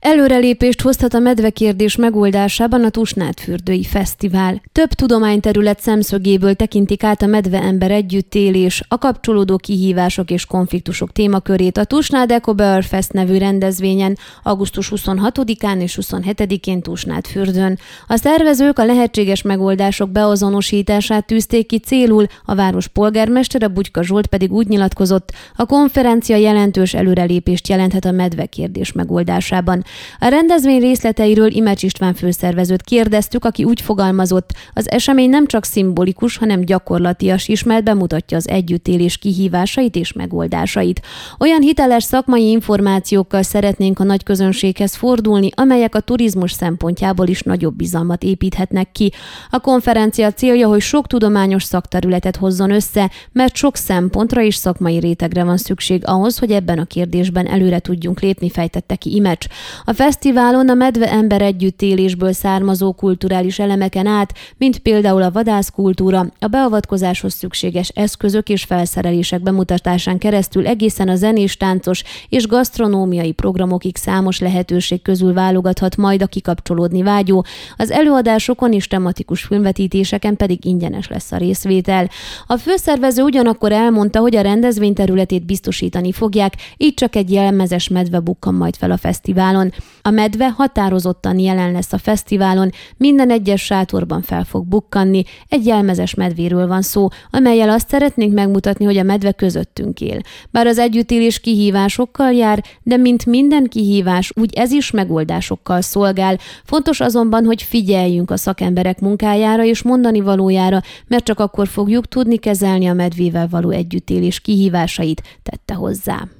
Előrelépést hozhat a medvekérdés megoldásában a Tusnádfürdői Fesztivál. Több tudományterület szemszögéből tekintik át a medve-ember együttélés, a kapcsolódó kihívások és konfliktusok témakörét a Tusnád Eco Bear Fest nevű rendezvényen augusztus 26-án és 27-én Tusnádfürdőn. A szervezők a lehetséges megoldások beazonosítását tűzték ki célul, a város polgármestere Bugyka Zsolt pedig úgy nyilatkozott, a konferencia jelentős előrelépést jelenthet a medvekérdés megoldásában. A rendezvény részleteiről Imecs István főszervezőt kérdeztük, aki úgy fogalmazott, az esemény nem csak szimbolikus, hanem gyakorlatias is, mert bemutatja az együttélés kihívásait és megoldásait. Olyan hiteles szakmai információkkal szeretnénk a nagy közönséghez fordulni, amelyek a turizmus szempontjából is nagyobb bizalmat építhetnek ki. A konferencia célja, hogy sok tudományos szakterületet hozzon össze, mert sok szempontra és szakmai rétegre van szükség ahhoz, hogy ebben a kérdésben előre tudjunk lépni, fejtette ki Imecs. A fesztiválon a medve ember együttélésből származó kulturális elemeken át, mint például a vadászkultúra, a beavatkozáshoz szükséges eszközök és felszerelések bemutatásán keresztül egészen a zenés, táncos és gasztronómiai programokig számos lehetőség közül válogathat majd a kikapcsolódni vágyó, az előadásokon és tematikus filmvetítéseken pedig ingyenes lesz a részvétel. A főszervező ugyanakkor elmondta, hogy a rendezvény területét biztosítani fogják, így csak egy jelmezes medve bukkan majd fel a fesztiválon. A medve határozottan jelen lesz a fesztiválon, minden egyes sátorban fel fog bukkanni, egy jelmezes medvéről van szó, amelyel azt szeretnénk megmutatni, hogy a medve közöttünk él. Bár az együttélés kihívásokkal jár, de mint minden kihívás, úgy ez is megoldásokkal szolgál. Fontos azonban, hogy figyeljünk a szakemberek munkájára és mondani valójára, mert csak akkor fogjuk tudni kezelni a medvével való együttélés kihívásait, tette hozzá.